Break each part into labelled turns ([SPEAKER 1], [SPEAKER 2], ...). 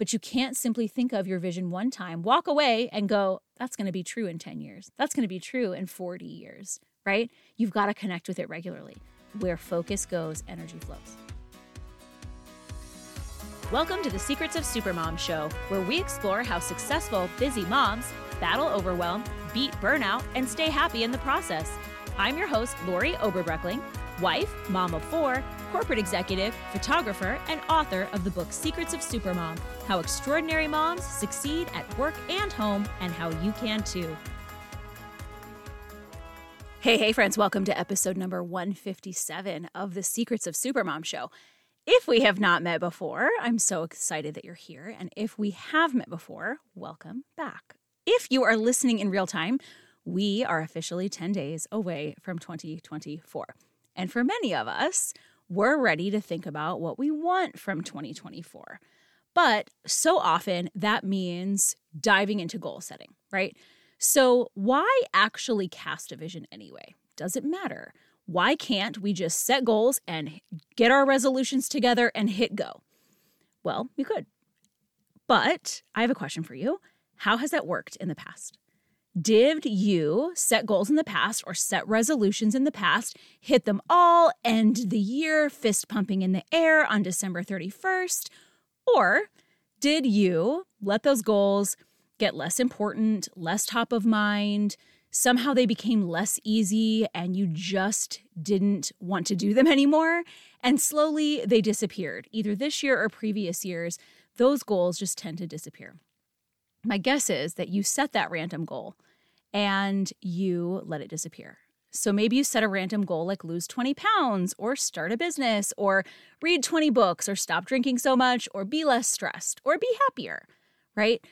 [SPEAKER 1] But you can't simply think of your vision one time, walk away, and go, that's going to be true in 10 years. That's going to be true in 40 years, right? You've got to connect with it regularly. Where focus goes, energy flows. Welcome to the Secrets of Supermom show, where we explore how successful, busy moms battle overwhelm, beat burnout, and stay happy in the process. I'm your host, Lori Oberbroeckling, wife, mom of four, corporate executive, photographer, and author of the book Secrets of Supermom How Extraordinary Moms Succeed at Work and Home, and How You Can Too. Hey, hey, friends, welcome to episode number 157 of the Secrets of Supermom show. If we have not met before, I'm so excited that you're here. And if we have met before, welcome back. If you are listening in real time, we are officially 10 days away from 2024. And for many of us, we're ready to think about what we want from 2024. But so often that means diving into goal setting, right? So, why actually cast a vision anyway? Does it matter? Why can't we just set goals and get our resolutions together and hit go? Well, you could. But I have a question for you. How has that worked in the past? Did you set goals in the past or set resolutions in the past, hit them all, end the year fist pumping in the air on December 31st? Or did you let those goals get less important, less top of mind? Somehow they became less easy and you just didn't want to do them anymore. And slowly they disappeared. Either this year or previous years, those goals just tend to disappear. My guess is that you set that random goal and you let it disappear. So maybe you set a random goal like lose 20 pounds or start a business or read 20 books or stop drinking so much or be less stressed or be happier, right?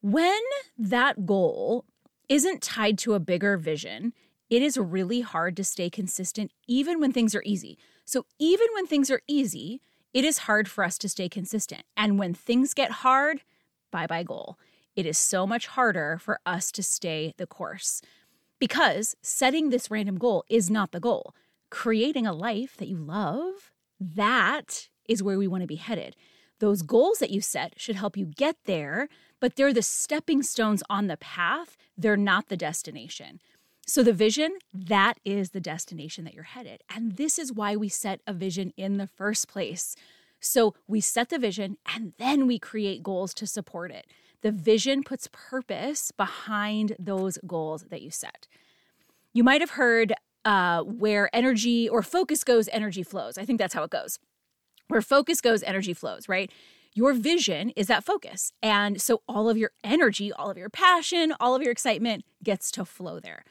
[SPEAKER 1] When that goal isn't tied to a bigger vision, it is really hard to stay consistent even when things are easy. So even when things are easy, it is hard for us to stay consistent. And when things get hard, bye bye goal it is so much harder for us to stay the course. Because setting this random goal is not the goal. Creating a life that you love, that is where we want to be headed. Those goals that you set should help you get there, but they're the stepping stones on the path. They're not the destination. So, the vision, that is the destination that you're headed. And this is why we set a vision in the first place. So, we set the vision and then we create goals to support it. The vision puts purpose behind those goals that you set. You might have heard uh, where energy or focus goes, energy flows. I think that's how it goes. Where focus goes, energy flows, right? Your vision is that focus. And so all of your energy, all of your passion, all of your excitement gets to flow there.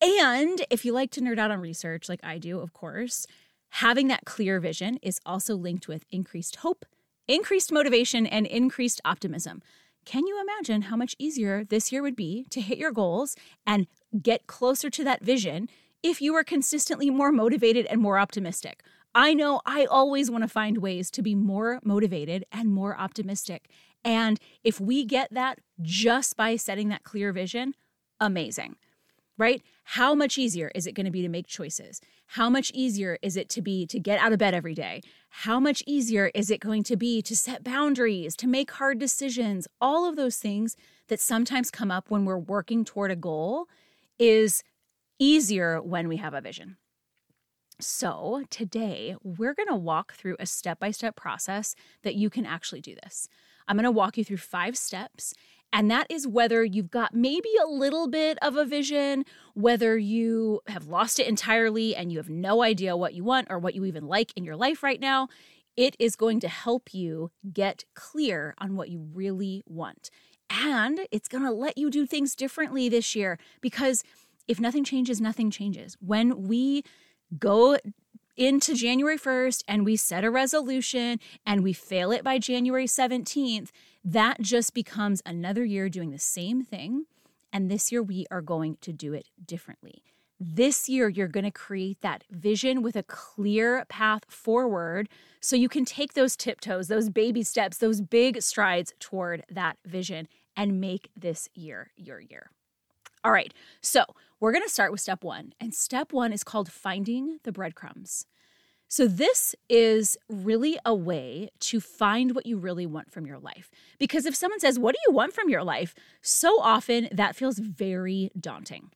[SPEAKER 1] And if you like to nerd out on research, like I do, of course, having that clear vision is also linked with increased hope, increased motivation, and increased optimism. Can you imagine how much easier this year would be to hit your goals and get closer to that vision if you were consistently more motivated and more optimistic? I know I always want to find ways to be more motivated and more optimistic. And if we get that just by setting that clear vision, amazing right? How much easier is it going to be to make choices? How much easier is it to be to get out of bed every day? How much easier is it going to be to set boundaries, to make hard decisions? All of those things that sometimes come up when we're working toward a goal is easier when we have a vision. So, today we're going to walk through a step by step process that you can actually do this. I'm going to walk you through five steps, and that is whether you've got maybe a little bit of a vision, whether you have lost it entirely and you have no idea what you want or what you even like in your life right now. It is going to help you get clear on what you really want. And it's going to let you do things differently this year because if nothing changes, nothing changes. When we go into January 1st and we set a resolution and we fail it by January 17th, that just becomes another year doing the same thing. And this year, we are going to do it differently. This year, you're going to create that vision with a clear path forward so you can take those tiptoes, those baby steps, those big strides toward that vision and make this year your year. All right, so we're going to start with step one. And step one is called finding the breadcrumbs. So, this is really a way to find what you really want from your life. Because if someone says, What do you want from your life? so often that feels very daunting.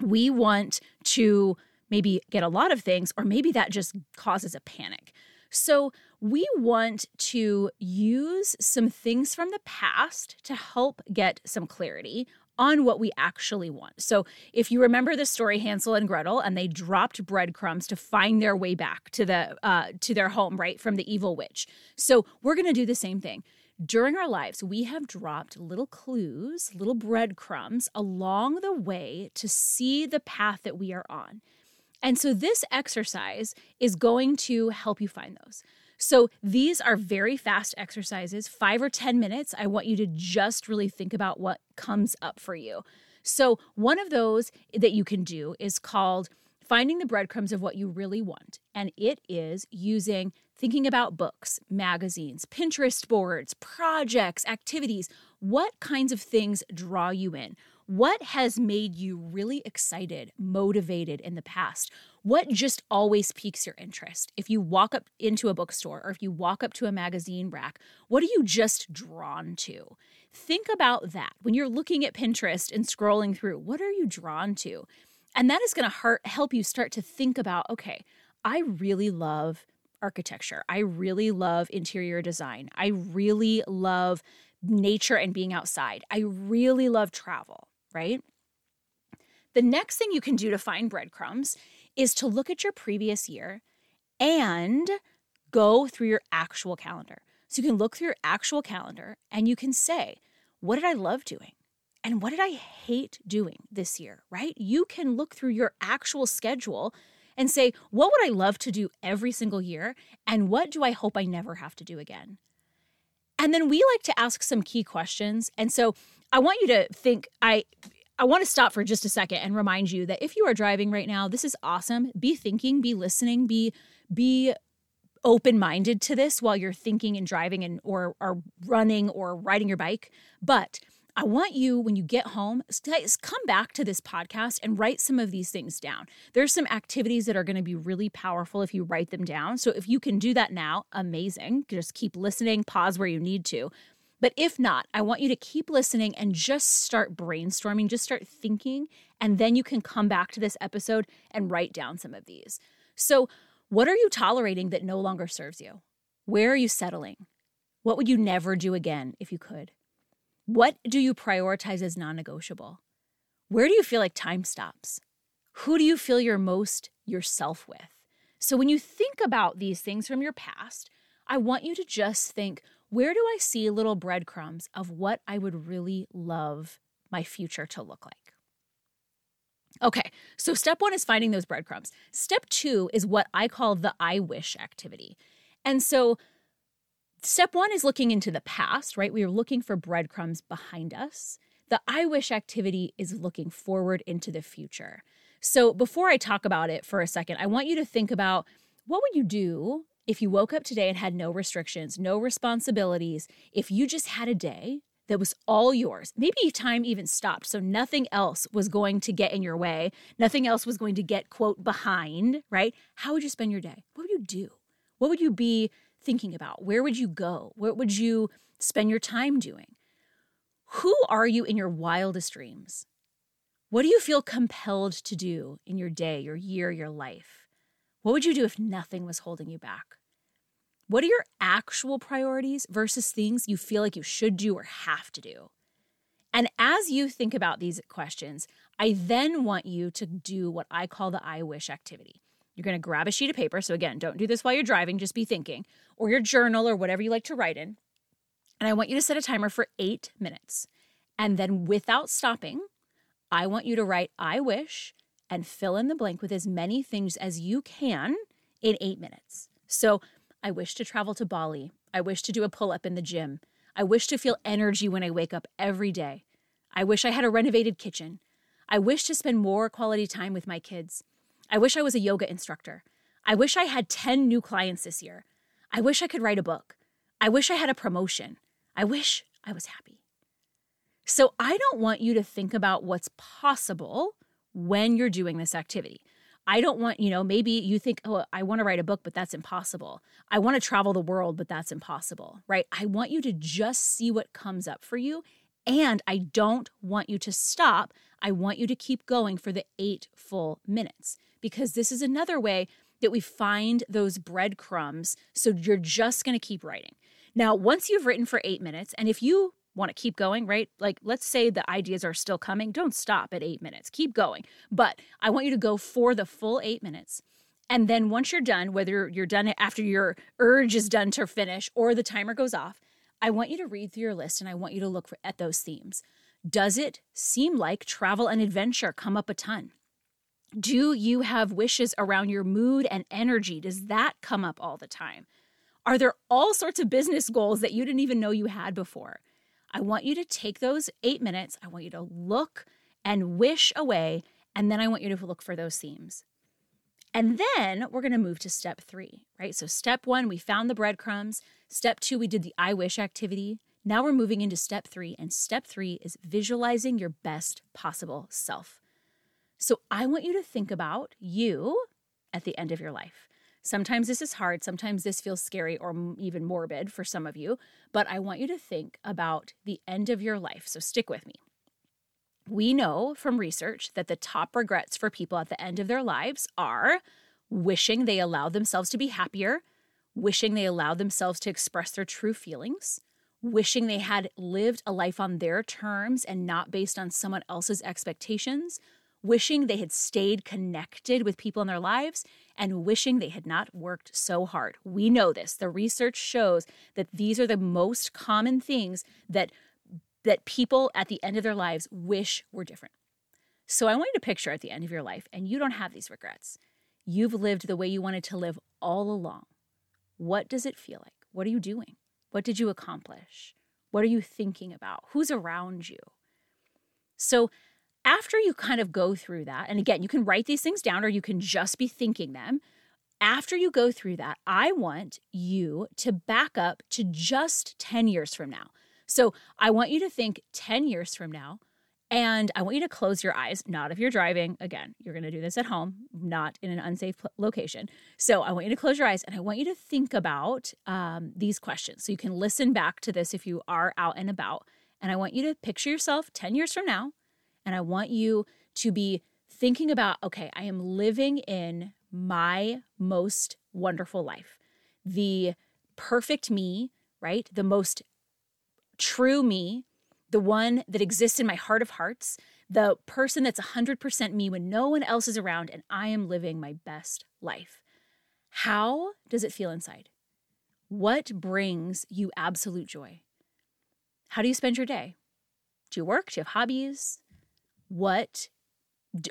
[SPEAKER 1] We want to maybe get a lot of things, or maybe that just causes a panic. So, we want to use some things from the past to help get some clarity on what we actually want. So, if you remember the story Hansel and Gretel, and they dropped breadcrumbs to find their way back to the uh, to their home, right from the evil witch. So, we're going to do the same thing. During our lives, we have dropped little clues, little breadcrumbs along the way to see the path that we are on. And so, this exercise is going to help you find those. So these are very fast exercises, five or 10 minutes. I want you to just really think about what comes up for you. So, one of those that you can do is called finding the breadcrumbs of what you really want. And it is using thinking about books, magazines, Pinterest boards, projects, activities. What kinds of things draw you in? What has made you really excited, motivated in the past? What just always piques your interest? If you walk up into a bookstore or if you walk up to a magazine rack, what are you just drawn to? Think about that. When you're looking at Pinterest and scrolling through, what are you drawn to? And that is going to help you start to think about okay, I really love architecture. I really love interior design. I really love nature and being outside. I really love travel, right? The next thing you can do to find breadcrumbs is to look at your previous year and go through your actual calendar. So you can look through your actual calendar and you can say, what did I love doing? And what did I hate doing this year, right? You can look through your actual schedule and say, what would I love to do every single year? And what do I hope I never have to do again? And then we like to ask some key questions. And so I want you to think I I want to stop for just a second and remind you that if you are driving right now, this is awesome. Be thinking, be listening, be be open-minded to this while you're thinking and driving and or are running or riding your bike. But I want you, when you get home, come back to this podcast and write some of these things down. There's some activities that are going to be really powerful if you write them down. So if you can do that now, amazing. Just keep listening, pause where you need to. But if not, I want you to keep listening and just start brainstorming, just start thinking, and then you can come back to this episode and write down some of these. So, what are you tolerating that no longer serves you? Where are you settling? What would you never do again if you could? What do you prioritize as non negotiable? Where do you feel like time stops? Who do you feel you're most yourself with? So, when you think about these things from your past, I want you to just think where do I see little breadcrumbs of what I would really love my future to look like? Okay, so step one is finding those breadcrumbs. Step two is what I call the I wish activity. And so step one is looking into the past, right? We are looking for breadcrumbs behind us. The I wish activity is looking forward into the future. So before I talk about it for a second, I want you to think about what would you do if you woke up today and had no restrictions, no responsibilities, if you just had a day that was all yours, maybe time even stopped, so nothing else was going to get in your way, nothing else was going to get, quote, behind, right? How would you spend your day? What would you do? What would you be thinking about? Where would you go? What would you spend your time doing? Who are you in your wildest dreams? What do you feel compelled to do in your day, your year, your life? What would you do if nothing was holding you back? What are your actual priorities versus things you feel like you should do or have to do? And as you think about these questions, I then want you to do what I call the I wish activity. You're going to grab a sheet of paper. So, again, don't do this while you're driving, just be thinking, or your journal or whatever you like to write in. And I want you to set a timer for eight minutes. And then, without stopping, I want you to write I wish and fill in the blank with as many things as you can in eight minutes. So, I wish to travel to Bali. I wish to do a pull up in the gym. I wish to feel energy when I wake up every day. I wish I had a renovated kitchen. I wish to spend more quality time with my kids. I wish I was a yoga instructor. I wish I had 10 new clients this year. I wish I could write a book. I wish I had a promotion. I wish I was happy. So I don't want you to think about what's possible when you're doing this activity. I don't want, you know, maybe you think, oh, I want to write a book, but that's impossible. I want to travel the world, but that's impossible, right? I want you to just see what comes up for you. And I don't want you to stop. I want you to keep going for the eight full minutes because this is another way that we find those breadcrumbs. So you're just going to keep writing. Now, once you've written for eight minutes, and if you want to keep going, right? Like, let's say the ideas are still coming, don't stop at eight minutes, keep going. But I want you to go for the full eight minutes. And then once you're done, whether you're done after your urge is done to finish or the timer goes off, I want you to read through your list and I want you to look for, at those themes. Does it seem like travel and adventure come up a ton? Do you have wishes around your mood and energy? Does that come up all the time? Are there all sorts of business goals that you didn't even know you had before? I want you to take those eight minutes, I want you to look and wish away, and then I want you to look for those themes. And then we're going to move to step three, right? So, step one, we found the breadcrumbs. Step two, we did the I wish activity. Now we're moving into step three, and step three is visualizing your best possible self. So I want you to think about you at the end of your life. Sometimes this is hard, sometimes this feels scary or even morbid for some of you, but I want you to think about the end of your life. So stick with me. We know from research that the top regrets for people at the end of their lives are wishing they allowed themselves to be happier, wishing they allowed themselves to express their true feelings, wishing they had lived a life on their terms and not based on someone else's expectations, wishing they had stayed connected with people in their lives, and wishing they had not worked so hard. We know this. The research shows that these are the most common things that that people at the end of their lives wish were different. So I want you to picture at the end of your life and you don't have these regrets. You've lived the way you wanted to live all along. What does it feel like? What are you doing? What did you accomplish? What are you thinking about? Who's around you? So after you kind of go through that, and again, you can write these things down or you can just be thinking them. After you go through that, I want you to back up to just 10 years from now. So I want you to think 10 years from now, and I want you to close your eyes, not if you're driving. Again, you're going to do this at home, not in an unsafe location. So I want you to close your eyes and I want you to think about um, these questions. So you can listen back to this if you are out and about. And I want you to picture yourself 10 years from now and I want you to be thinking about okay, I am living in my most wonderful life. The perfect me, right? The most true me, the one that exists in my heart of hearts, the person that's 100% me when no one else is around and I am living my best life. How does it feel inside? What brings you absolute joy? How do you spend your day? Do you work? Do you have hobbies? What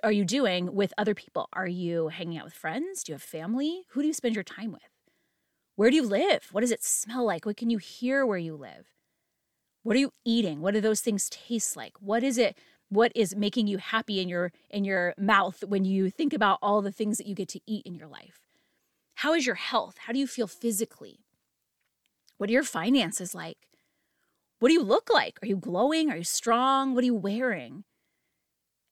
[SPEAKER 1] are you doing with other people? Are you hanging out with friends? Do you have family? Who do you spend your time with? Where do you live? What does it smell like? What can you hear where you live? What are you eating? What do those things taste like? What is it what is making you happy in your in your mouth when you think about all the things that you get to eat in your life? How is your health? How do you feel physically? What are your finances like? What do you look like? Are you glowing? Are you strong? What are you wearing?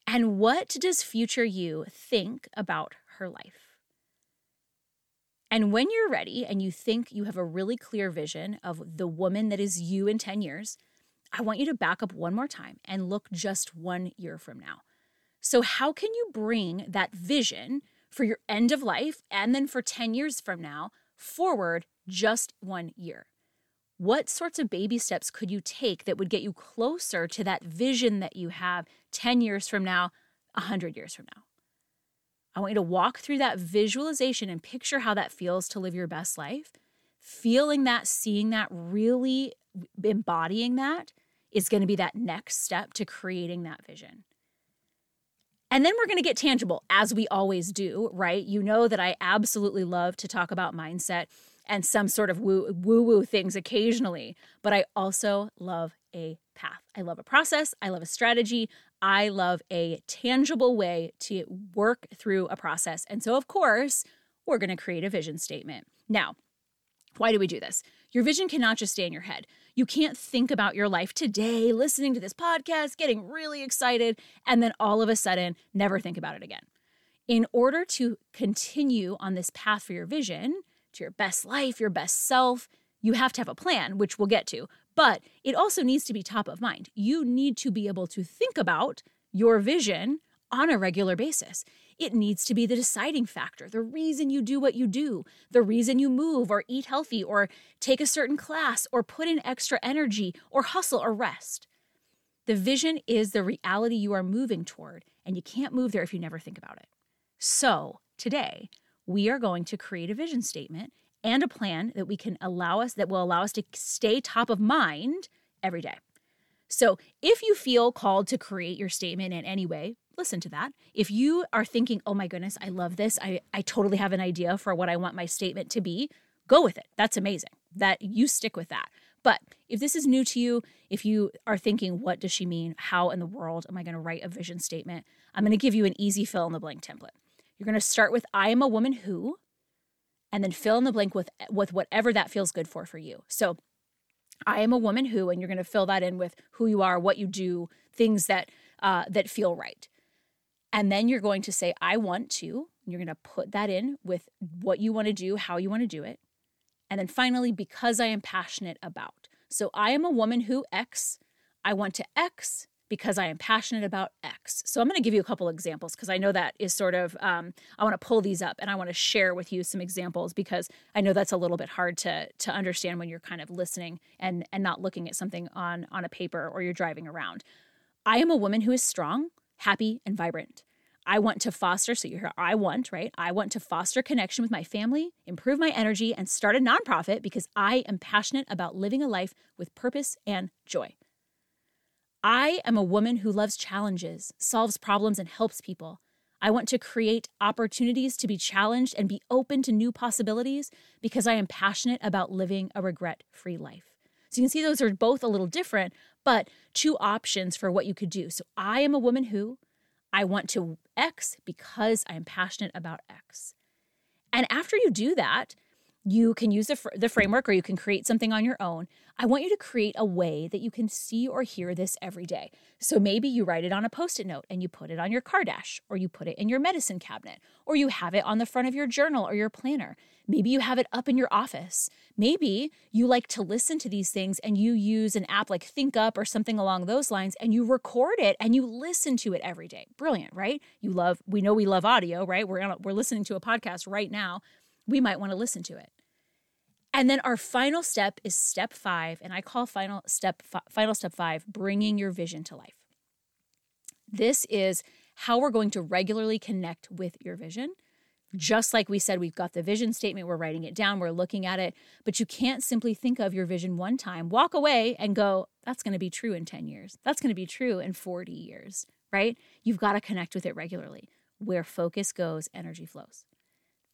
[SPEAKER 1] And what does future you think about her life? And when you're ready and you think you have a really clear vision of the woman that is you in 10 years, I want you to back up one more time and look just one year from now. So, how can you bring that vision for your end of life and then for 10 years from now forward just one year? What sorts of baby steps could you take that would get you closer to that vision that you have 10 years from now, 100 years from now? I want you to walk through that visualization and picture how that feels to live your best life. Feeling that, seeing that, really embodying that is going to be that next step to creating that vision. And then we're going to get tangible, as we always do, right? You know that I absolutely love to talk about mindset and some sort of woo woo things occasionally, but I also love a path. I love a process, I love a strategy, I love a tangible way to work through a process. And so, of course, we're going to create a vision statement. Now, why do we do this? Your vision cannot just stay in your head. You can't think about your life today, listening to this podcast, getting really excited, and then all of a sudden never think about it again in order to continue on this path for your vision, to your best life, your best self, you have to have a plan, which we'll get to. But it also needs to be top of mind. You need to be able to think about your vision on a regular basis. It needs to be the deciding factor, the reason you do what you do, the reason you move or eat healthy or take a certain class or put in extra energy or hustle or rest. The vision is the reality you are moving toward, and you can't move there if you never think about it. So, today, we are going to create a vision statement and a plan that we can allow us that will allow us to stay top of mind every day. So, if you feel called to create your statement in any way, listen to that. If you are thinking, oh my goodness, I love this, I, I totally have an idea for what I want my statement to be, go with it. That's amazing. That you stick with that. But if this is new to you, if you are thinking, what does she mean? How in the world am I going to write a vision statement? I'm going to give you an easy fill in the blank template. You're going to start with I am a woman who, and then fill in the blank with, with whatever that feels good for for you. So I am a woman who, and you're going to fill that in with who you are, what you do, things that uh, that feel right. And then you're going to say, I want to. You're going to put that in with what you want to do, how you want to do it. And then finally, because I am passionate about. So I am a woman who X. I want to X because I am passionate about X. So I'm going to give you a couple examples because I know that is sort of, um, I want to pull these up and I want to share with you some examples because I know that's a little bit hard to, to understand when you're kind of listening and, and not looking at something on, on a paper or you're driving around. I am a woman who is strong, happy, and vibrant. I want to foster, so you hear I want, right? I want to foster connection with my family, improve my energy, and start a nonprofit because I am passionate about living a life with purpose and joy. I am a woman who loves challenges, solves problems, and helps people. I want to create opportunities to be challenged and be open to new possibilities because I am passionate about living a regret free life. So you can see those are both a little different, but two options for what you could do. So I am a woman who I want to X because I am passionate about X. And after you do that, you can use the, fr- the framework or you can create something on your own. I want you to create a way that you can see or hear this every day. So maybe you write it on a post it note and you put it on your car dash, or you put it in your medicine cabinet, or you have it on the front of your journal or your planner. Maybe you have it up in your office. Maybe you like to listen to these things and you use an app like ThinkUp or something along those lines and you record it and you listen to it every day. Brilliant, right? You love, we know we love audio, right? We're, we're listening to a podcast right now. We might want to listen to it. And then our final step is step five, and I call final step final step five bringing your vision to life. This is how we're going to regularly connect with your vision. Just like we said, we've got the vision statement, we're writing it down, we're looking at it, but you can't simply think of your vision one time, walk away, and go, that's going to be true in 10 years. That's going to be true in 40 years, right? You've got to connect with it regularly. Where focus goes, energy flows.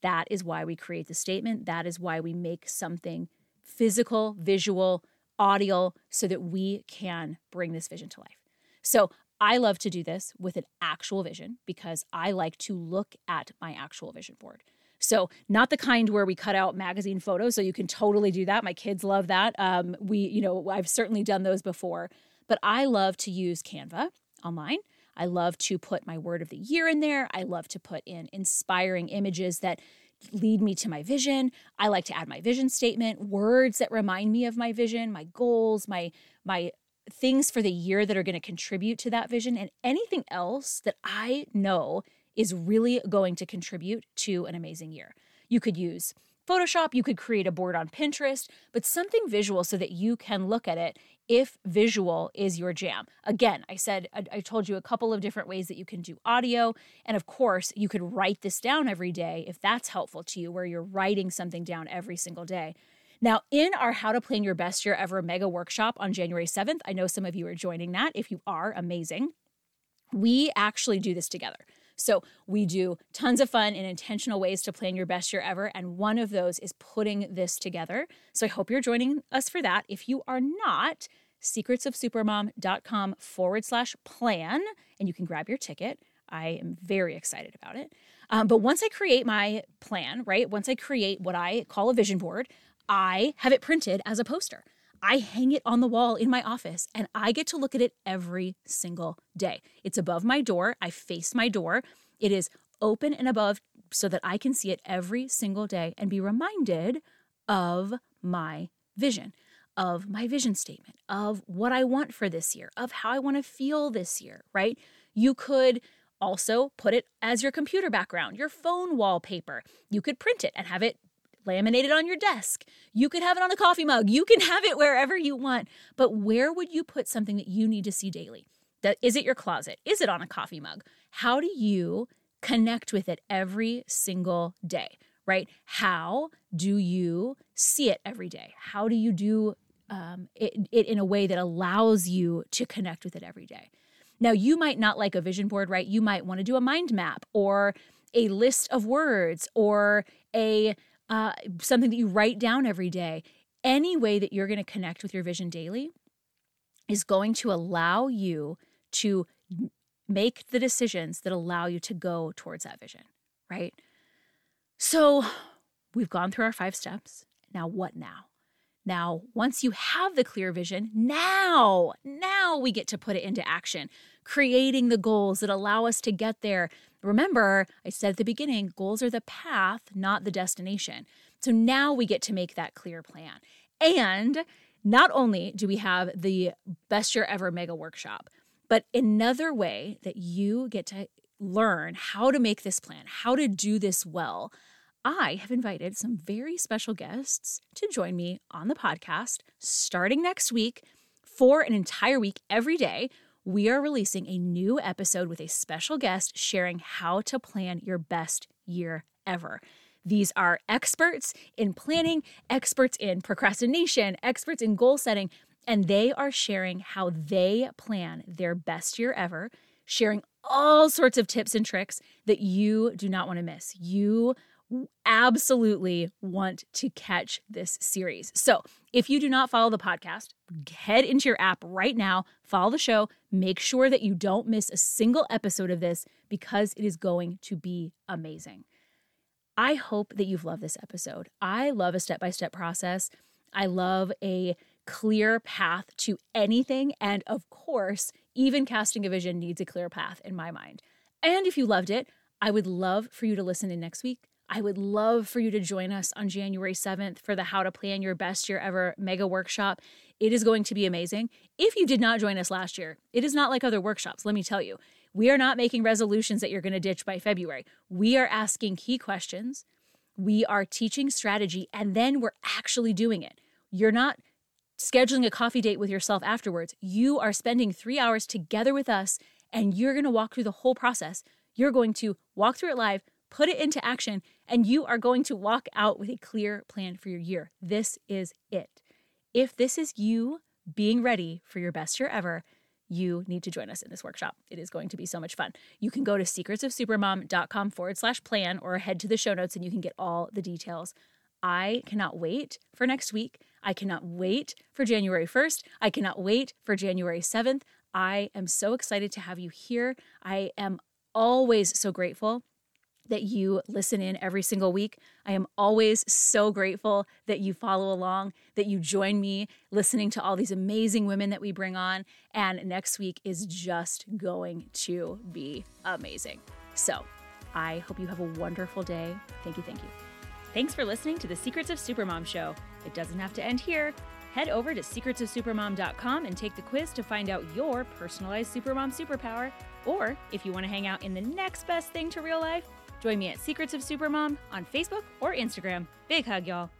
[SPEAKER 1] That is why we create the statement. That is why we make something physical, visual, audio, so that we can bring this vision to life. So I love to do this with an actual vision because I like to look at my actual vision board. So, not the kind where we cut out magazine photos. So, you can totally do that. My kids love that. Um, we, you know, I've certainly done those before, but I love to use Canva online. I love to put my word of the year in there. I love to put in inspiring images that lead me to my vision. I like to add my vision statement, words that remind me of my vision, my goals, my my things for the year that are going to contribute to that vision and anything else that I know is really going to contribute to an amazing year. You could use Photoshop, you could create a board on Pinterest, but something visual so that you can look at it if visual is your jam. Again, I said, I, I, told you a couple of different ways that you can do audio. And of course, you could write this down every day if that's helpful to you, where you're writing something down every single day. Now, in our How to Plan Your Best Year Ever mega workshop on January 7th, I know some of you are joining that. If you are, amazing. We actually do this together. So we do tons of fun and intentional ways to plan your best year ever. And one of those is putting this together. So I hope you're joining us for that. If you are not, secretsofsupermom.com forward slash plan, and you can grab your ticket. I am very excited about it. Um, but once I create my plan, right, once I create what I call a vision board, I have it printed as a poster. I hang it on the wall in my office and I get to look at it every single day. It's above my door. I face my door. It is open and above so that I can see it every single day and be reminded of my vision, of my vision statement, of what I want for this year, of how I want to feel this year, right? You could also put it as your computer background, your phone wallpaper. You could print it and have it laminated on your desk. You could have it on a coffee mug. You can have it wherever you want. But where would you put something that you need to see daily? That is it your closet? Is it on a coffee mug? How do you connect with it every single day? Right? How do you see it every day? How do you do um, it, it in a way that allows you to connect with it every day? Now, you might not like a vision board, right? You might want to do a mind map or a list of words or a uh, something that you write down every day. Any way that you're going to connect with your vision daily is going to allow you to make the decisions that allow you to go towards that vision, right? So we've gone through our five steps. Now, what now? Now, once you have the clear vision, now, now we get to put it into action, creating the goals that allow us to get there. Remember, I said at the beginning, goals are the path, not the destination. So now we get to make that clear plan. And not only do we have the best year ever mega workshop, but another way that you get to learn how to make this plan, how to do this well, I have invited some very special guests to join me on the podcast starting next week for an entire week every day. We are releasing a new episode with a special guest sharing how to plan your best year ever. These are experts in planning, experts in procrastination, experts in goal setting, and they are sharing how they plan their best year ever, sharing all sorts of tips and tricks that you do not want to miss. You absolutely want to catch this series. So, if you do not follow the podcast, head into your app right now, follow the show, make sure that you don't miss a single episode of this because it is going to be amazing. I hope that you've loved this episode. I love a step by step process. I love a clear path to anything. And of course, even casting a vision needs a clear path in my mind. And if you loved it, I would love for you to listen in next week. I would love for you to join us on January 7th for the How to Plan Your Best Year Ever mega workshop. It is going to be amazing. If you did not join us last year, it is not like other workshops, let me tell you. We are not making resolutions that you're going to ditch by February. We are asking key questions, we are teaching strategy, and then we're actually doing it. You're not scheduling a coffee date with yourself afterwards. You are spending three hours together with us, and you're going to walk through the whole process. You're going to walk through it live, put it into action, and you are going to walk out with a clear plan for your year. This is it. If this is you being ready for your best year ever, you need to join us in this workshop. It is going to be so much fun. You can go to secretsofsupermom.com forward slash plan or head to the show notes and you can get all the details. I cannot wait for next week. I cannot wait for January 1st. I cannot wait for January 7th. I am so excited to have you here. I am always so grateful that you listen in every single week. I am always so grateful that you follow along, that you join me listening to all these amazing women that we bring on. And next week is just going to be amazing. So I hope you have a wonderful day. Thank you. Thank you. Thanks for listening to the Secrets of Supermom show. It doesn't have to end here. Head over to secretsofsupermom.com and take the quiz to find out your personalized supermom superpower. Or if you want to hang out in the next best thing to real life, join me at Secrets of Supermom on Facebook or Instagram. Big hug, y'all.